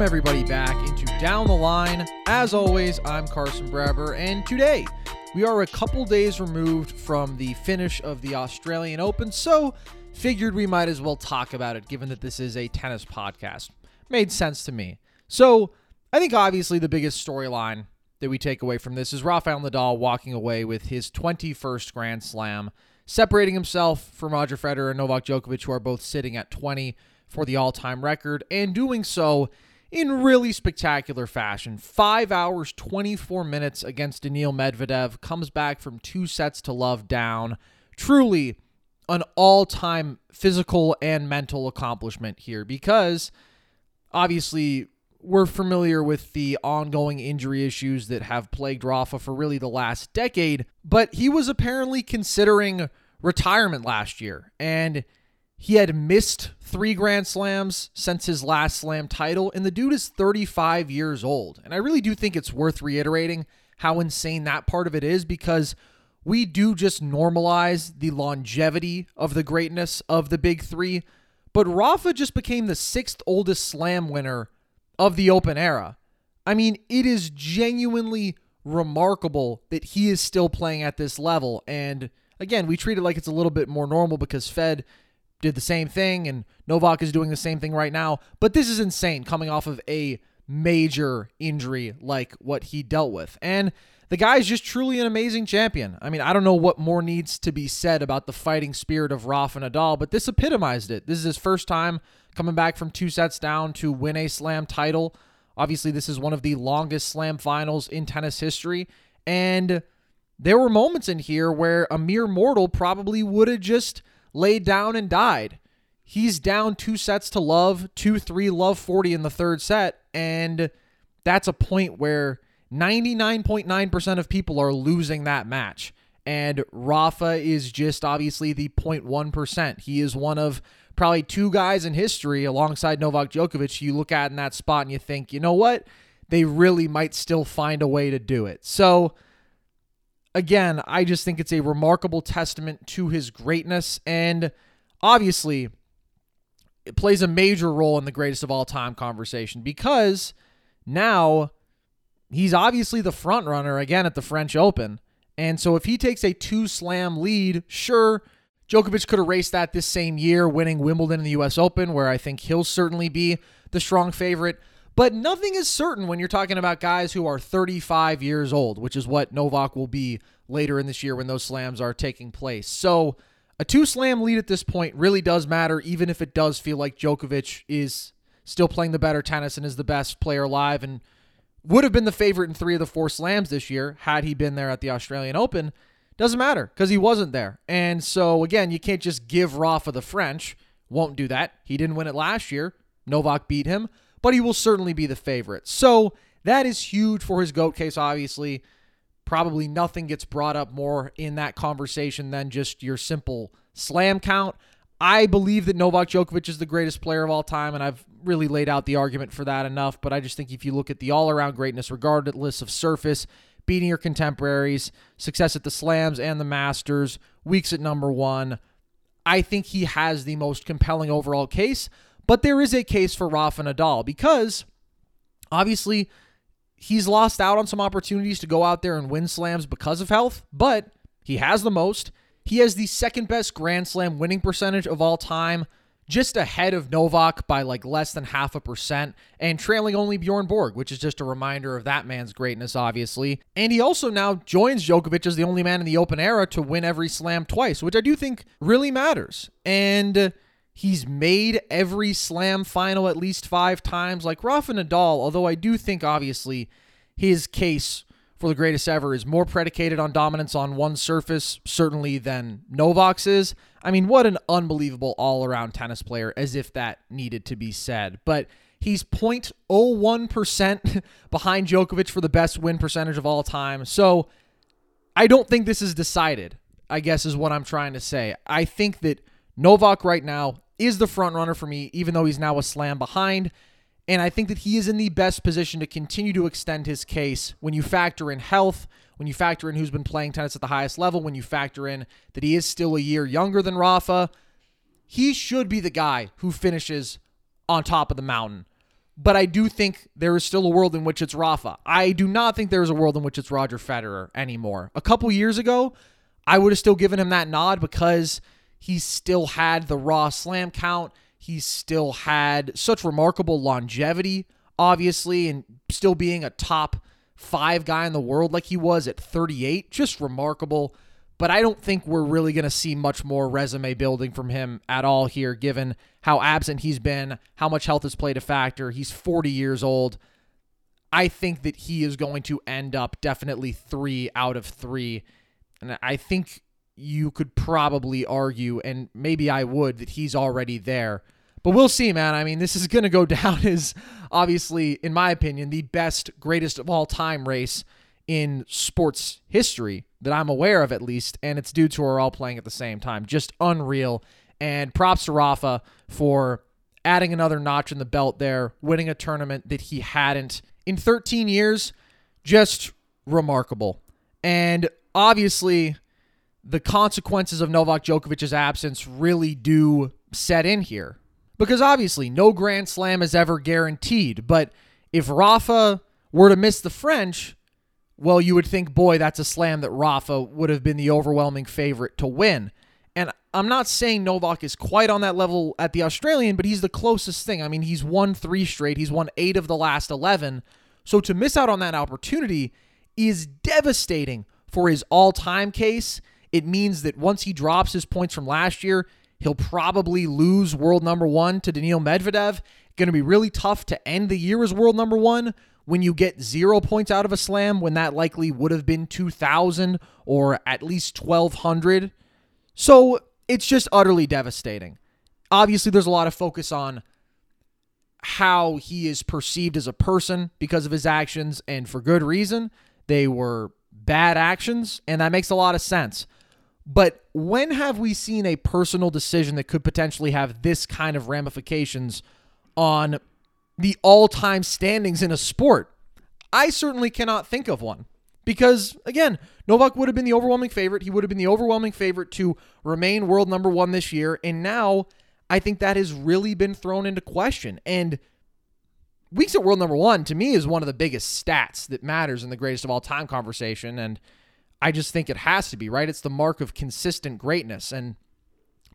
Welcome, everybody, back into Down the Line. As always, I'm Carson Brabber, and today we are a couple days removed from the finish of the Australian Open, so figured we might as well talk about it given that this is a tennis podcast. Made sense to me. So, I think obviously the biggest storyline that we take away from this is Rafael Nadal walking away with his 21st Grand Slam, separating himself from Roger Federer and Novak Djokovic, who are both sitting at 20 for the all time record, and doing so in really spectacular fashion. Five hours, 24 minutes against Daniil Medvedev, comes back from two sets to love down. Truly an all time physical and mental accomplishment here because obviously we're familiar with the ongoing injury issues that have plagued Rafa for really the last decade, but he was apparently considering retirement last year. And he had missed three Grand Slams since his last slam title, and the dude is 35 years old. And I really do think it's worth reiterating how insane that part of it is because we do just normalize the longevity of the greatness of the big three. But Rafa just became the sixth oldest slam winner of the Open era. I mean, it is genuinely remarkable that he is still playing at this level. And again, we treat it like it's a little bit more normal because Fed did the same thing, and Novak is doing the same thing right now. But this is insane coming off of a major injury like what he dealt with. And the guy is just truly an amazing champion. I mean, I don't know what more needs to be said about the fighting spirit of Rafa Nadal, but this epitomized it. This is his first time coming back from two sets down to win a slam title. Obviously, this is one of the longest slam finals in tennis history. And there were moments in here where a mere mortal probably would have just laid down and died. He's down two sets to love, 2 3 love 40 in the third set. And that's a point where 99.9% of people are losing that match. And Rafa is just obviously the 0.1%. He is one of probably two guys in history alongside Novak Djokovic you look at in that spot and you think, you know what? They really might still find a way to do it. So, again, I just think it's a remarkable testament to his greatness. And obviously, it plays a major role in the greatest of all time conversation because now he's obviously the front runner again at the French Open. And so if he takes a two slam lead, sure, Djokovic could erase that this same year, winning Wimbledon and the US Open, where I think he'll certainly be the strong favorite. But nothing is certain when you're talking about guys who are 35 years old, which is what Novak will be later in this year when those slams are taking place. So a two slam lead at this point really does matter, even if it does feel like Djokovic is still playing the better tennis and is the best player alive and would have been the favorite in three of the four slams this year had he been there at the Australian Open. Doesn't matter because he wasn't there. And so, again, you can't just give Rafa the French. Won't do that. He didn't win it last year. Novak beat him but he will certainly be the favorite. So that is huge for his GOAT case, obviously. Probably nothing gets brought up more in that conversation than just your simple slam count. I believe that Novak Djokovic is the greatest player of all time, and I've really laid out the argument for that enough. But I just think if you look at the all around greatness, regardless of surface, beating your contemporaries, success at the slams and the masters, weeks at number one, I think he has the most compelling overall case. But there is a case for Rafa Nadal because obviously he's lost out on some opportunities to go out there and win slams because of health, but he has the most. He has the second best Grand Slam winning percentage of all time, just ahead of Novak by like less than half a percent, and trailing only Bjorn Borg, which is just a reminder of that man's greatness, obviously. And he also now joins Djokovic as the only man in the Open era to win every slam twice, which I do think really matters. And He's made every slam final at least five times, like Rafa Nadal, although I do think, obviously, his case for the greatest ever is more predicated on dominance on one surface, certainly, than Novak's is. I mean, what an unbelievable all around tennis player, as if that needed to be said. But he's 0.01% behind Djokovic for the best win percentage of all time. So I don't think this is decided, I guess, is what I'm trying to say. I think that Novak right now is the front runner for me, even though he's now a slam behind. And I think that he is in the best position to continue to extend his case when you factor in health, when you factor in who's been playing tennis at the highest level, when you factor in that he is still a year younger than Rafa. He should be the guy who finishes on top of the mountain. but I do think there is still a world in which it's Rafa. I do not think there is a world in which it's Roger Federer anymore. A couple years ago, I would have still given him that nod because he still had the raw slam count. He still had such remarkable longevity, obviously, and still being a top five guy in the world like he was at 38. Just remarkable. But I don't think we're really going to see much more resume building from him at all here, given how absent he's been, how much health has played a factor. He's 40 years old. I think that he is going to end up definitely three out of three. And I think you could probably argue, and maybe I would, that he's already there. But we'll see, man. I mean, this is going to go down as obviously, in my opinion, the best, greatest of all time race in sports history that I'm aware of, at least. And it's due to her all playing at the same time. Just unreal. And props to Rafa for adding another notch in the belt there, winning a tournament that he hadn't in 13 years. Just remarkable. And obviously, the consequences of Novak Djokovic's absence really do set in here. Because obviously, no Grand Slam is ever guaranteed. But if Rafa were to miss the French, well, you would think, boy, that's a slam that Rafa would have been the overwhelming favorite to win. And I'm not saying Novak is quite on that level at the Australian, but he's the closest thing. I mean, he's won three straight, he's won eight of the last 11. So to miss out on that opportunity is devastating for his all time case it means that once he drops his points from last year, he'll probably lose world number one to Daniil Medvedev. Going to be really tough to end the year as world number one when you get zero points out of a slam when that likely would have been 2,000 or at least 1,200. So it's just utterly devastating. Obviously, there's a lot of focus on how he is perceived as a person because of his actions, and for good reason. They were bad actions, and that makes a lot of sense. But when have we seen a personal decision that could potentially have this kind of ramifications on the all time standings in a sport? I certainly cannot think of one. Because, again, Novak would have been the overwhelming favorite. He would have been the overwhelming favorite to remain world number one this year. And now I think that has really been thrown into question. And weeks at world number one, to me, is one of the biggest stats that matters in the greatest of all time conversation. And I just think it has to be, right? It's the mark of consistent greatness. And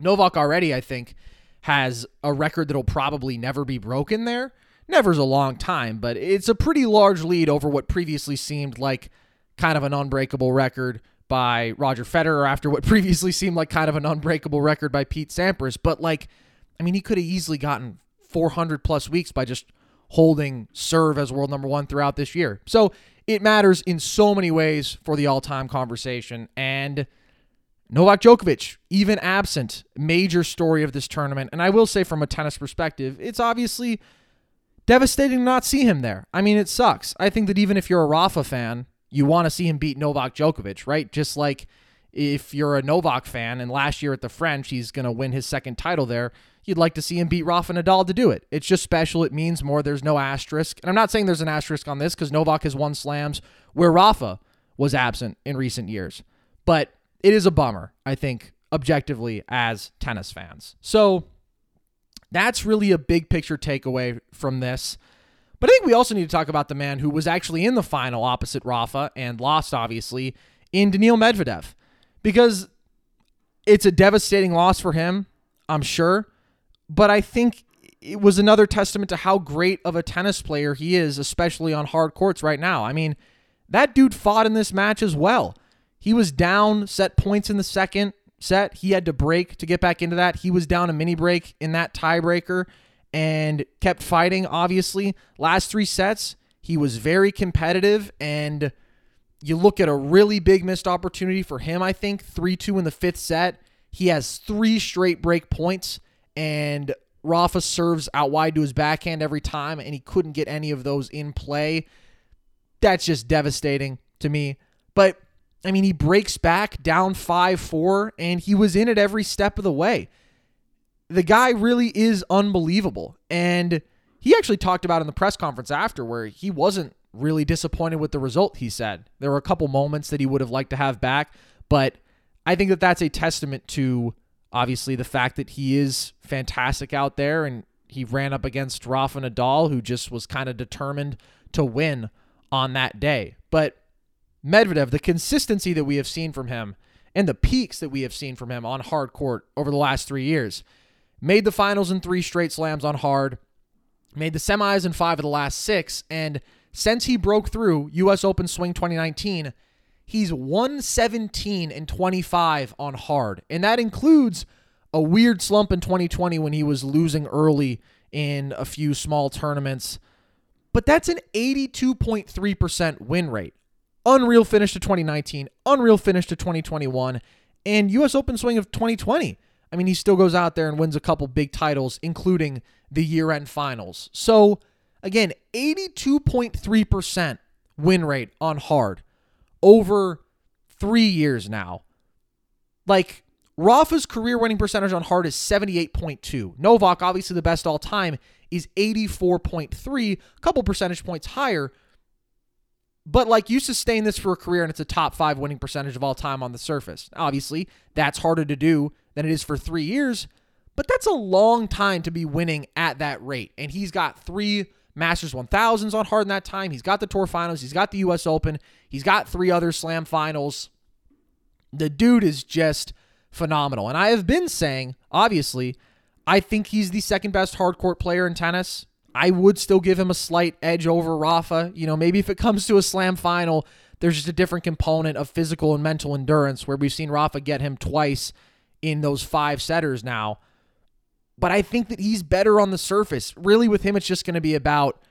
Novak already, I think, has a record that'll probably never be broken there. Never's a long time, but it's a pretty large lead over what previously seemed like kind of an unbreakable record by Roger Federer after what previously seemed like kind of an unbreakable record by Pete Sampras. But like, I mean, he could have easily gotten 400 plus weeks by just holding serve as world number one throughout this year. So it matters in so many ways for the all time conversation. And Novak Djokovic, even absent, major story of this tournament. And I will say, from a tennis perspective, it's obviously devastating to not see him there. I mean, it sucks. I think that even if you're a Rafa fan, you want to see him beat Novak Djokovic, right? Just like if you're a Novak fan and last year at the French, he's going to win his second title there, you'd like to see him beat Rafa Nadal to do it. It's just special. It means more. There's no asterisk. And I'm not saying there's an asterisk on this because Novak has won slams where Rafa was absent in recent years. But it is a bummer, I think, objectively, as tennis fans. So that's really a big picture takeaway from this. But I think we also need to talk about the man who was actually in the final opposite Rafa and lost, obviously, in Daniil Medvedev because it's a devastating loss for him, I'm sure. But I think it was another testament to how great of a tennis player he is, especially on hard courts right now. I mean, that dude fought in this match as well. He was down, set points in the second set. He had to break to get back into that. He was down a mini break in that tiebreaker and kept fighting, obviously. Last three sets, he was very competitive and you look at a really big missed opportunity for him, I think, 3 2 in the fifth set. He has three straight break points, and Rafa serves out wide to his backhand every time, and he couldn't get any of those in play. That's just devastating to me. But, I mean, he breaks back down 5 4, and he was in it every step of the way. The guy really is unbelievable. And he actually talked about in the press conference after where he wasn't really disappointed with the result, he said. There were a couple moments that he would have liked to have back, but I think that that's a testament to obviously the fact that he is fantastic out there and He ran up against Rafa Nadal, who just was kind of determined to win on that day. But Medvedev, the consistency that we have seen from him and the peaks that we have seen from him on hard court over the last three years, made the finals in three straight slams on hard, made the semis in five of the last six, and since he broke through US Open Swing 2019, he's 117 and 25 on hard. And that includes a weird slump in 2020 when he was losing early in a few small tournaments. But that's an 82.3% win rate. Unreal finish to 2019, unreal finish to 2021, and US Open swing of 2020. I mean, he still goes out there and wins a couple big titles, including the year end finals. So, again, 82.3% win rate on hard over three years now. Like, Rafa's career winning percentage on hard is 78.2. Novak, obviously the best all time, is 84.3, a couple percentage points higher. But like you sustain this for a career and it's a top five winning percentage of all time on the surface. Obviously, that's harder to do than it is for three years, but that's a long time to be winning at that rate. And he's got three Masters 1000s on hard in that time. He's got the Tour Finals. He's got the U.S. Open. He's got three other Slam Finals. The dude is just phenomenal. And I have been saying, obviously, I think he's the second best hard court player in tennis. I would still give him a slight edge over Rafa. You know, maybe if it comes to a slam final, there's just a different component of physical and mental endurance where we've seen Rafa get him twice in those five setters now. But I think that he's better on the surface. Really, with him, it's just going to be about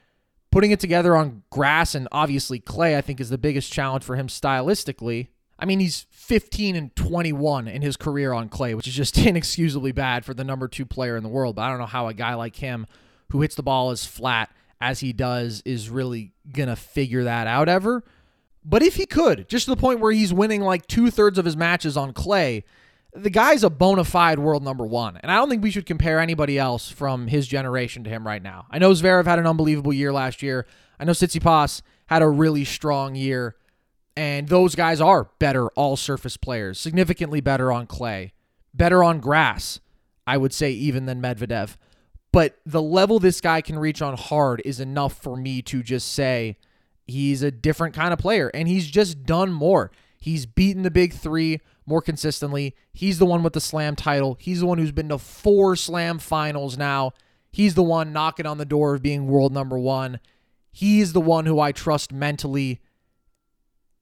putting it together on grass and obviously clay, I think, is the biggest challenge for him stylistically. I mean, he's 15 and 21 in his career on clay, which is just inexcusably bad for the number two player in the world. But I don't know how a guy like him who hits the ball as flat as he does is really going to figure that out ever. But if he could, just to the point where he's winning like two thirds of his matches on clay, the guy's a bona fide world number one. And I don't think we should compare anybody else from his generation to him right now. I know Zverev had an unbelievable year last year. I know Tsitsipas had a really strong year. And those guys are better all surface players, significantly better on clay, better on grass, I would say, even than Medvedev. But the level this guy can reach on hard is enough for me to just say he's a different kind of player. And he's just done more. He's beaten the big three more consistently. He's the one with the slam title. He's the one who's been to four slam finals now. He's the one knocking on the door of being world number one. He's the one who I trust mentally.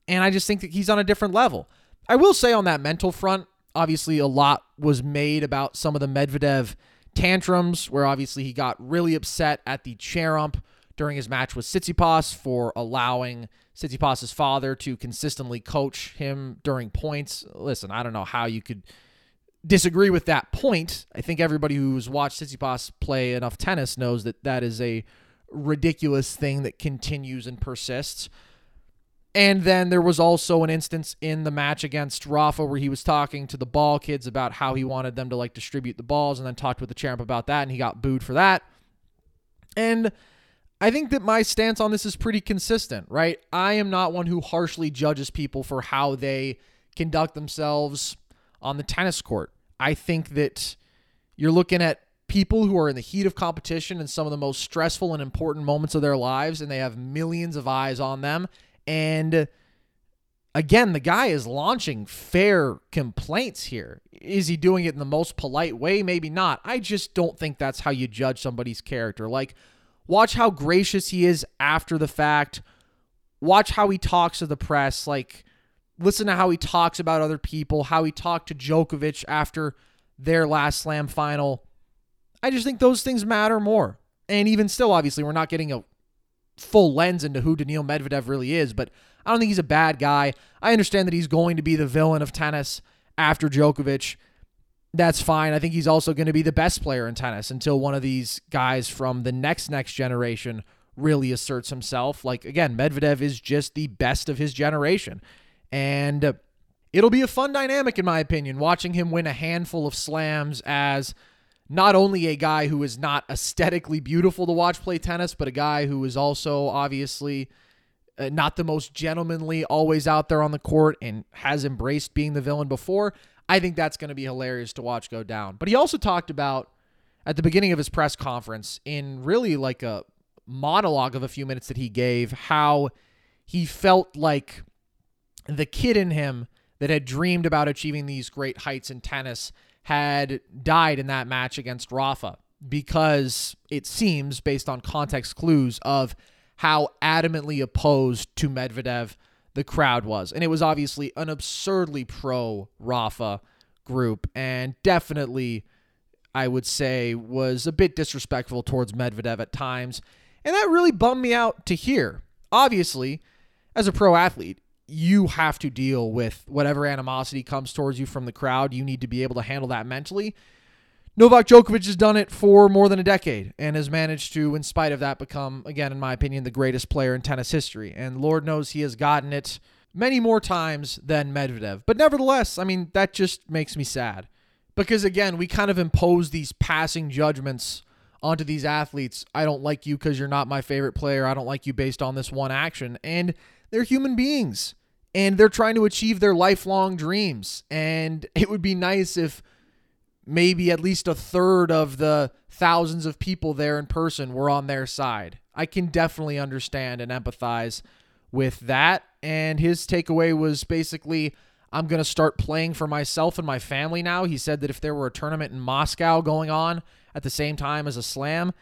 And I just think that he's on a different level. I will say on that mental front, obviously a lot was made about some of the Medvedev tantrums, where obviously he got really upset at the chair ump during his match with Tsitsipas for allowing Tsitsipas's father to consistently coach him during points. Listen, I don't know how you could disagree with that point. I think everybody who's watched Tsitsipas play enough tennis knows that that is a ridiculous thing that continues and persists. And then there was also an instance in the match against Rafa where he was talking to the ball kids about how he wanted them to like distribute the balls and then talked with the champ about that and he got booed for that. And I think that my stance on this is pretty consistent, right? I am not one who harshly judges people for how they conduct themselves on the tennis court. I think that you're looking at people who are in the heat of competition in some of the most stressful and important moments of their lives and they have millions of eyes on them and again, the guy is launching fair complaints here. Is he doing it in the most polite way? Maybe not. I just don't think that's how you judge somebody's character. Like, watch how gracious he is after the fact. Watch how he talks to the press. Like, listen to how he talks about other people, how he talked to Djokovic after their last slam final. I just think those things matter more. And even still, obviously, we're not getting a full lens into who Daniil Medvedev really is, but I don't think he's a bad guy. I understand that he's going to be the villain of tennis after Djokovic. That's fine. I think he's also going to be the best player in tennis until one of these guys from the next next generation really asserts himself. Like again, Medvedev is just the best of his generation. And it'll be a fun dynamic in my opinion watching him win a handful of slams as not only a guy who is not aesthetically beautiful to watch play tennis, but a guy who is also obviously uh, not the most gentlemanly, always out there on the court, and has embraced being the villain before. I think that's going to be hilarious to watch go down. But he also talked about at the beginning of his press conference in really like a monologue of a few minutes that he gave how he felt like the kid in him that had dreamed about achieving these great heights in tennis had died in that match against Rafa because it seems, based on context clues, of how adamantly opposed to Medvedev the crowd was. And it was obviously an absurdly pro Rafa group and definitely, I would say, was a bit disrespectful towards Medvedev at times. And that really bummed me out to hear. Obviously, as a pro athlete, you have to deal with whatever animosity comes towards you from the crowd. You need to be able to handle that mentally. Novak Djokovic has done it for more than a decade and has managed to, in spite of that, become, again, in my opinion, the greatest player in tennis history. And Lord knows he has gotten it many more times than Medvedev. But nevertheless, I mean, that just makes me sad. Because again, we kind of impose these passing judgments onto these athletes. I don't like you because you're not my favorite player. I don't like you based on this one action. And they're human beings and they're trying to achieve their lifelong dreams. And it would be nice if maybe at least a third of the thousands of people there in person were on their side. I can definitely understand and empathize with that. And his takeaway was basically I'm going to start playing for myself and my family now. He said that if there were a tournament in Moscow going on at the same time as a slam,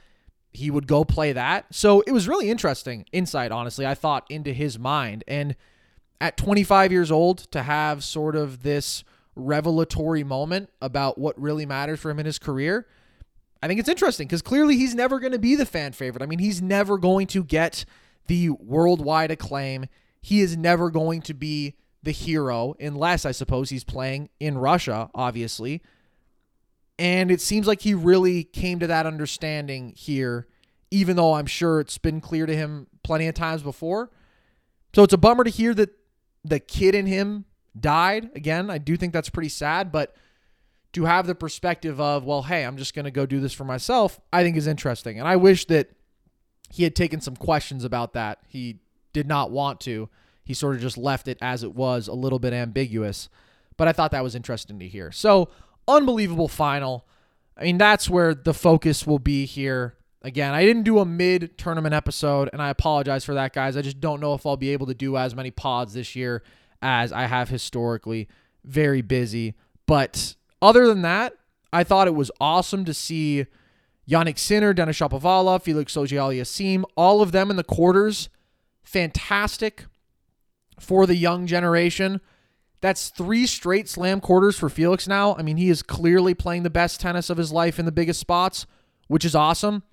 he would go play that. So it was really interesting insight, honestly, I thought, into his mind. And at 25 years old, to have sort of this revelatory moment about what really matters for him in his career, I think it's interesting because clearly he's never going to be the fan favorite. I mean, he's never going to get the worldwide acclaim. He is never going to be the hero unless, I suppose, he's playing in Russia, obviously. And it seems like he really came to that understanding here, even though I'm sure it's been clear to him plenty of times before. So it's a bummer to hear that the kid in him died. Again, I do think that's pretty sad, but to have the perspective of, well, hey, I'm just going to go do this for myself, I think is interesting. And I wish that he had taken some questions about that. He did not want to. He sort of just left it as it was, a little bit ambiguous. But I thought that was interesting to hear. So unbelievable final. I mean, that's where the focus will be here. Again, I didn't do a mid tournament episode, and I apologize for that, guys. I just don't know if I'll be able to do as many pods this year as I have historically. Very busy. But other than that, I thought it was awesome to see Jannik Sinner, Denis Shapovalov, Felix Auger-Aliassime, all of them in the quarters. Fantastic for the young generation. That's three straight slam quarters for Felix now. I mean, he is clearly playing the best tennis of his life in the biggest spots, which is awesome.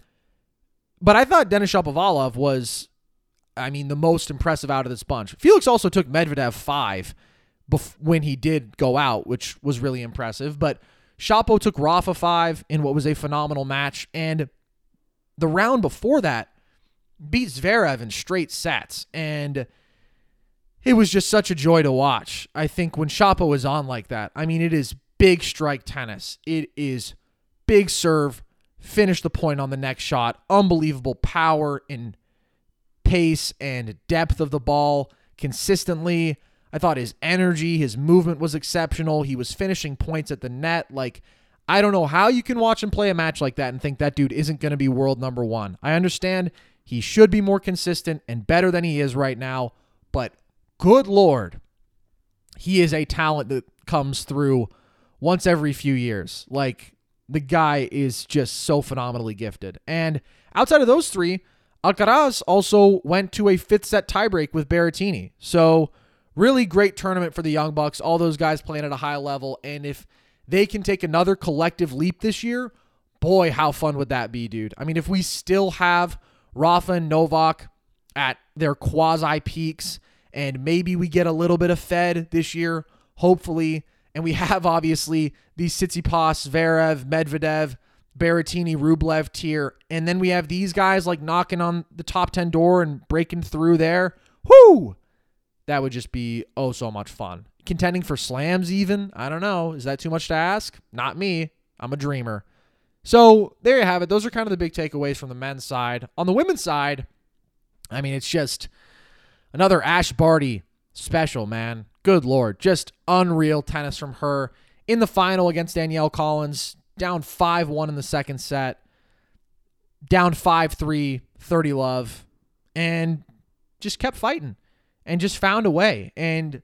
But I thought Denis Shapovalov was, I mean, the most impressive out of this bunch. Felix also took Medvedev five bef- when he did go out, which was really impressive. But Shapo took Rafa five in what was a phenomenal match. And the round before that beat Zverev in straight sets. And it was just such a joy to watch. I think when Shapo is on like that, I mean, it is big strike tennis. It is big serve, finish the point on the next shot, unbelievable power and pace and depth of the ball consistently. I thought his energy, his movement was exceptional. He was finishing points at the net. Like, I don't know how you can watch him play a match like that and think that dude isn't going to be world number one. I understand he should be more consistent and better than he is right now, but good Lord, he is a talent that comes through once every few years. Like the guy is just so phenomenally gifted. And outside of those three, Alcaraz also went to a fifth set tiebreak with Berrettini. So really great tournament for the Young Bucks. All those guys playing at a high level. And if they can take another collective leap this year, boy, how fun would that be, dude? I mean, if we still have Rafa and Novak at their quasi peaks and maybe we get a little bit of Fed this year, hopefully. And we have obviously these Tsitsipas, Zverev, Medvedev, Berrettini, Rublev tier, and then we have these guys like knocking on the top ten door and breaking through there. Whoo! That would just be oh so much fun. Contending for slams, even I don't know. Is that too much to ask? Not me. I'm a dreamer. So there you have it. Those are kind of the big takeaways from the men's side. On the women's side, I mean, it's just Another Ash Barty special, man. Good lord, just unreal tennis from her in the final against Danielle Collins. Down 5 1 in the second set, down 5 3, 30 love, and just kept fighting and just found a way. And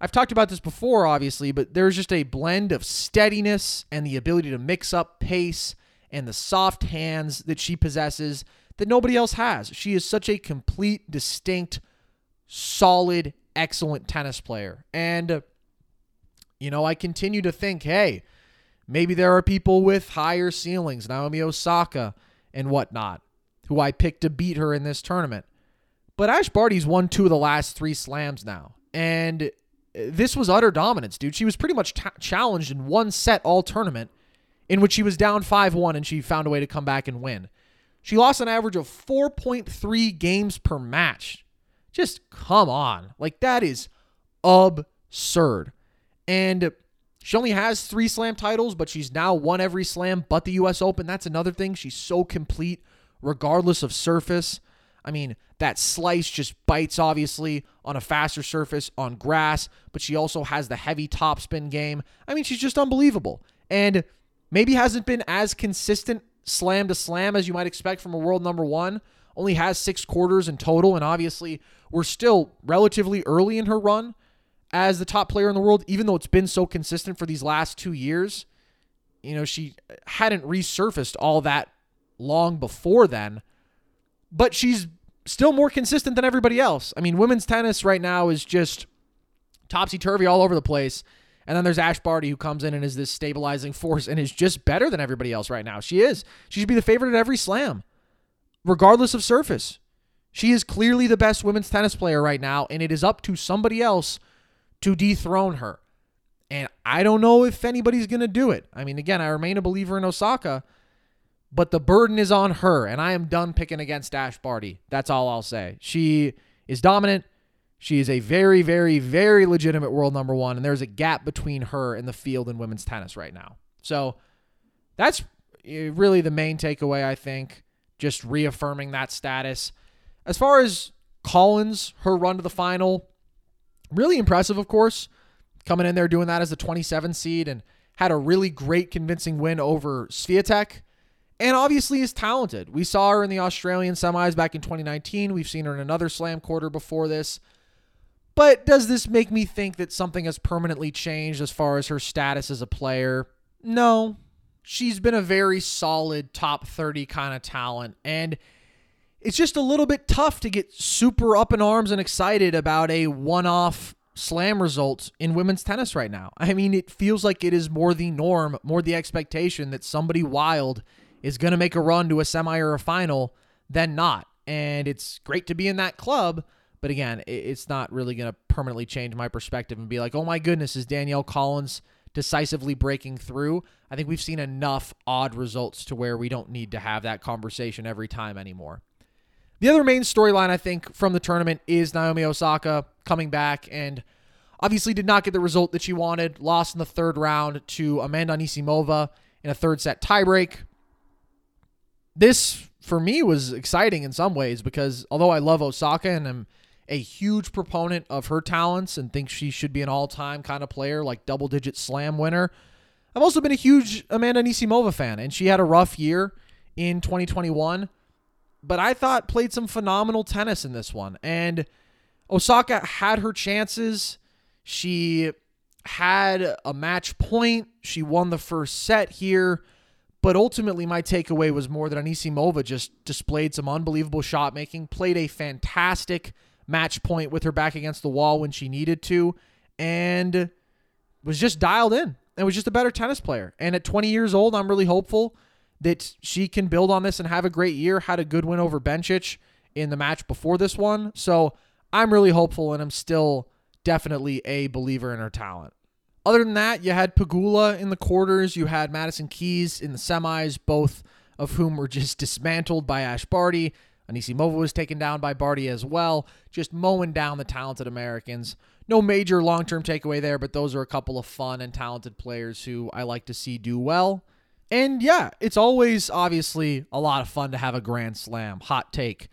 I've talked about this before, obviously, but there's just a blend of steadiness and the ability to mix up pace and the soft hands that she possesses that nobody else has. She is such a complete, distinct, solid, excellent tennis player. And, uh, you know, I continue to think, hey, maybe there are people with higher ceilings, Naomi Osaka and whatnot, who I picked to beat her in this tournament. But Ash Barty's won two of the last three slams now. And this was utter dominance, dude. She was pretty much t- challenged in one set all tournament in which she was down 5 1 and she found a way to come back and win. She lost an average of 4.3 games per match. Just come on. Like, that is absurd. And she only has three slam titles, but she's now won every slam but the US Open. That's another thing. She's so complete, regardless of surface. I mean, that slice just bites, obviously, on a faster surface, on grass, but she also has the heavy topspin game. I mean, she's just unbelievable. And maybe hasn't been as consistent slam to slam as you might expect from a world number one. Only has six quarters in total, and obviously, we're still relatively early in her run as the top player in the world, even though it's been so consistent for these last two years. You know, she hadn't resurfaced all that long before then but she's still more consistent than everybody else. I mean, women's tennis right now is just topsy turvy all over the place. And then there's Ash Barty who comes in and is this stabilizing force and is just better than everybody else right now. She is. She should be the favorite at every slam, regardless of surface. She is clearly the best women's tennis player right now, and it is up to somebody else to dethrone her. And I don't know if anybody's going to do it. I mean, again, I remain a believer in Osaka, but the burden is on her, and I am done picking against Ash Barty. That's all I'll say. She is dominant. She is a very, very, very legitimate world number one, and there's a gap between her and the field in women's tennis right now. So that's eh, really the main takeaway, I think, just reaffirming that status. As far as Collins, her run to the final, really impressive, of course, coming in there doing that as the 27 seed and had a really great convincing win over Swiatek and obviously is talented. We saw her in the Australian semis back in 2019. We've seen her in another slam quarter before this. But does this make me think that something has permanently changed as far as her status as a player? No. She's been a very solid top 30 kind of talent. And it's just a little bit tough to get super up in arms and excited about a one off slam result in women's tennis right now. I mean, it feels like it is more the norm, more the expectation that somebody wild is going to make a run to a semi or a final than not. And it's great to be in that club. But again, it's not really going to permanently change my perspective and be like, oh my goodness, is Danielle Collins decisively breaking through? I think we've seen enough odd results to where we don't need to have that conversation every time anymore. The other main storyline, I think, from the tournament is Naomi Osaka coming back and obviously did not get the result that she wanted. Lost in the third round to Amanda Anisimova in a third set tiebreak this for me was exciting in some ways because although I love Osaka and I'm a huge proponent of her talents and think she should be an all-time kind of player, like double-digit slam winner, I've also been a huge Amanda Anisimova fan, and she had a rough year in 2021, but I thought played some phenomenal tennis in this one. And Osaka had her chances. She had a match point. She won the first set here. But ultimately, my takeaway was more that Anisimova just displayed some unbelievable shot making, played a fantastic match point with her back against the wall when she needed to, and was just dialed in and was just a better tennis player. And at 20 years old, I'm really hopeful that she can build on this and have a great year. Had a good win over Bencic in the match before this one. So I'm really hopeful, and I'm still definitely a believer in her talent. Other than that, you had Pegula in the quarters, you had Madison Keys in the semis, both of whom were just dismantled by Ash Barty. Anisimova was taken down by Barty as well, just mowing down the talented Americans. No major long term takeaway there, but those are a couple of fun and talented players who I like to see do well. And yeah, it's always obviously a lot of fun to have a Grand Slam. Hot take.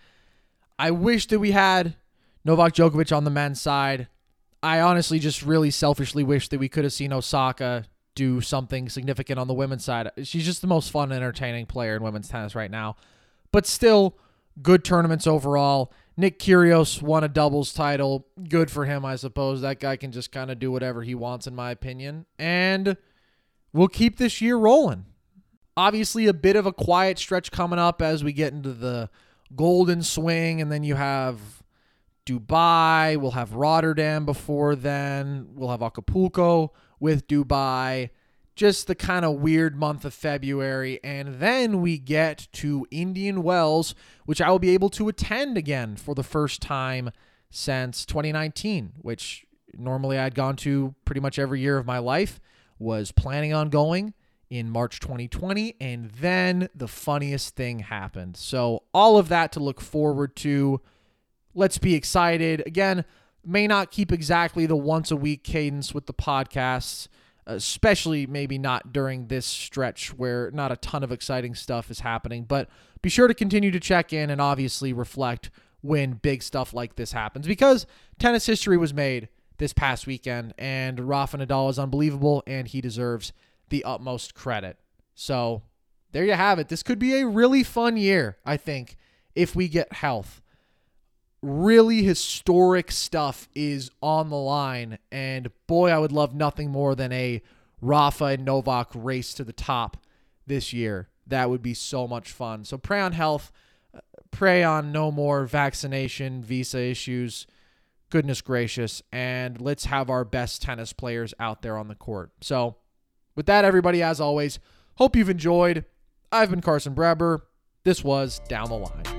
I wish that we had Novak Djokovic on the men's side. I honestly just really selfishly wish that we could have seen Osaka do something significant on the women's side. She's just the most fun and entertaining player in women's tennis right now. But still, good tournaments overall. Nick Kyrgios won a doubles title. Good for him, I suppose. That guy can just kind of do whatever he wants, in my opinion. And we'll keep this year rolling. Obviously, a bit of a quiet stretch coming up as we get into the golden swing, and then you have Dubai. We'll have Rotterdam before then. We'll have Acapulco with Dubai. Just the kind of weird month of February. And then we get to Indian Wells, which I will be able to attend again for the first time since 2019, which normally I'd gone to pretty much every year of my life. Was planning on going in March 2020. And then the funniest thing happened. So, all of that to look forward to. Let's be excited. Again, may not keep exactly the once a week cadence with the podcasts, especially maybe not during this stretch where not a ton of exciting stuff is happening. But be sure to continue to check in and obviously reflect when big stuff like this happens because tennis history was made this past weekend and Rafa Nadal is unbelievable and he deserves the utmost credit. So there you have it. This could be a really fun year, I think, if we get health. Really historic stuff is on the line. And boy, I would love nothing more than a Rafa and Novak race to the top this year. That would be so much fun. So pray on health, pray on no more vaccination, visa issues. Goodness gracious. And let's have our best tennis players out there on the court. So, with that, everybody, as always, hope you've enjoyed. I've been Carson Brabber. This was Down the Line.